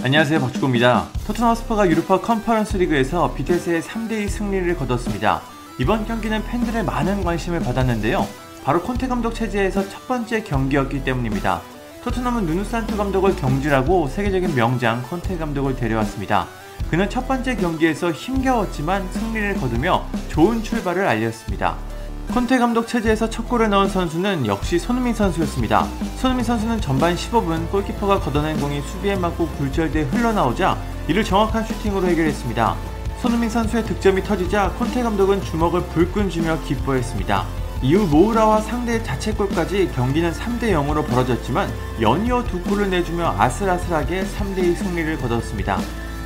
안녕하세요 박주호입니다. 토트넘 스퍼가 유로파 컨퍼런스 리그에서 비테스에 3대2 승리를 거뒀습니다. 이번 경기는 팬들의 많은 관심을 받았는데요. 바로 콘테 감독 체제에서 첫 번째 경기였기 때문입니다. 토트넘은 누누 산투 감독을 경질하고 세계적인 명장 콘테 감독을 데려왔습니다. 그는 첫 번째 경기에서 힘겨웠지만 승리를 거두며 좋은 출발을 알렸습니다. 콘테 감독 체제에서 첫 골을 넣은 선수는 역시 손흥민 선수였습니다. 손흥민 선수는 전반 15분 골키퍼가 걷어낸 공이 수비에 맞고 굴절돼 흘러나오자 이를 정확한 슈팅으로 해결했습니다. 손흥민 선수의 득점이 터지자 콘테 감독은 주먹을 불끈 쥐며 기뻐했습니다. 이후 모우라와 상대의 자책골까지 경기는 3대 0으로 벌어졌지만 연이어 두 골을 내주며 아슬아슬하게 3대 2 승리를 거뒀습니다.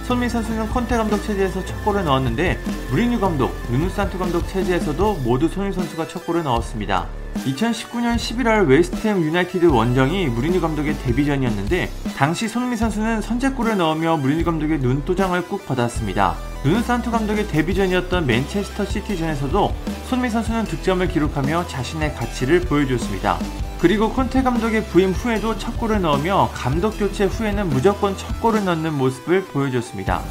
손민 선수는 콘테 감독 체제에서 첫 골을 넣었는데 무리뉴 감독, 누누산투 감독 체제에서도 모두 손민 선수가 첫 골을 넣었습니다. 2019년 11월 웨스트햄 유나이티드 원정이 무리뉴 감독의 데뷔전이었는데 당시 손흥민 선수는 선제골을 넣으며 무리뉴 감독의 눈도장을 꾹 받았습니다. 누누산투 감독의 데뷔전이었던 맨체스터 시티전에서도 손흥민 선수는 득점을 기록하며 자신의 가치를 보여줬습니다. 그리고 콘테 감독의 부임 후에도 첫 골을 넣으며 감독 교체 후에는 무조건 첫 골을 넣는 모습을 보여줬습니다.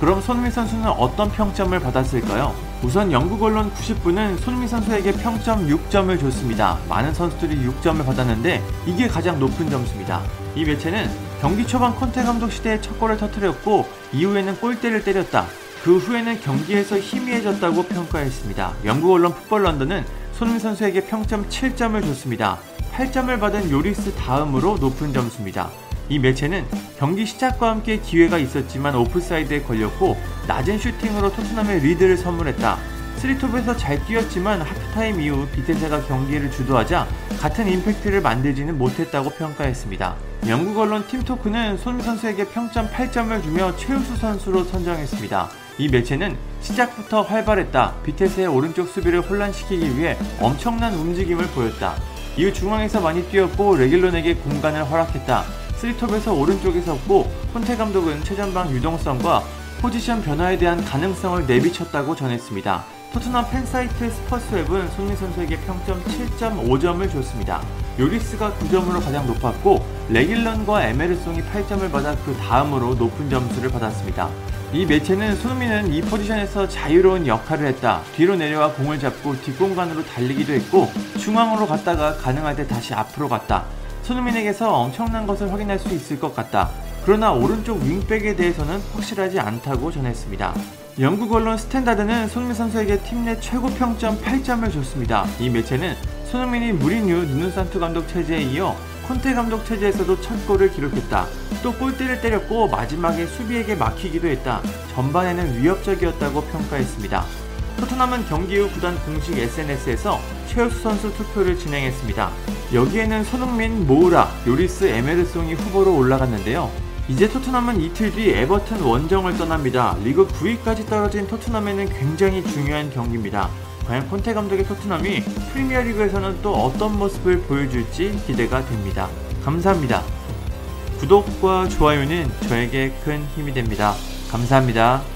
그럼 손흥민 선수는 어떤 평점을 받았을까요? 우선 영국 언론 90분은 손흥민 선수에게 평점 6점을 줬습니다. 많은 선수들이 6점을 받았는데 이게 가장 높은 점수입니다. 이 매체는 경기 초반 콘테 감독 시대에 첫 골을 터뜨렸고 이후에는 골대를 때렸다. 그 후에는 경기에서 희미해졌다고 평가했습니다. 영국 언론 풋볼 런던은 손흥민 선수에게 평점 7점을 줬습니다. 8점을 받은 요리스 다음으로 높은 점수입니다. 이 매체는 경기 시작과 함께 기회가 있었지만 오프사이드에 걸렸고 낮은 슈팅으로 토트넘의 리드를 선물했다. 스리톱에서 잘 뛰었지만 하프타임 이후 비테세가 경기를 주도하자 같은 임팩트를 만들지는 못했다고 평가했습니다. 영국 언론 팀토크는 손 선수에게 평점 8점을 주며 최우수 선수로 선정했습니다. 이 매체는 시작부터 활발했다. 비테스의 오른쪽 수비를 혼란시키기 위해 엄청난 움직임을 보였다. 이후 중앙에서 많이 뛰었고 레길론에게 공간을 허락했다. 스리톱에서 오른쪽에 섰고 콘테 감독은 최전방 유동성과 포지션 변화에 대한 가능성을 내비쳤다고 전했습니다. 토트넘 팬사이트 스퍼스웹은 손흥민 선수에게 평점 7.5점을 줬습니다. 요리스가 9점으로 가장 높았고 레길런과 에메르송이 8점을 받아 그 다음으로 높은 점수를 받았습니다. 이 매체는 손흥민은 이 포지션에서 자유로운 역할을 했다. 뒤로 내려와 공을 잡고 뒷공간으로 달리기도 했고 중앙으로 갔다가 가능할 때 다시 앞으로 갔다. 손흥민에게서 엄청난 것을 확인할 수 있을 것 같다. 그러나 오른쪽 윙백에 대해서는 확실하지 않다고 전했습니다. 영국 언론 스탠다드는 손흥민 선수에게 팀 내 최고 평점 8점을 줬습니다. 이 매체는 손흥민이 무리뉴 누누산투 감독 체제에 이어 콘테 감독 체제에서도 첫 골을 기록했다. 또 골대를 때렸고 마지막에 수비에게 막히기도 했다. 전반에는 위협적이었다고 평가했습니다. 토트넘은 경기 후 구단 공식 SNS에서 최우수 선수 투표를 진행했습니다. 여기에는 손흥민, 모우라, 요리스, 에메르송이 후보로 올라갔는데요. 이제 토트넘은 이틀 뒤 에버튼 원정을 떠납니다. 리그 9위까지 떨어진 토트넘에는 굉장히 중요한 경기입니다. 과연 콘테 감독의 토트넘이 프리미어리그에서는 또 어떤 모습을 보여줄지 기대가 됩니다. 감사합니다. 구독과 좋아요는 저에게 큰 힘이 됩니다. 감사합니다.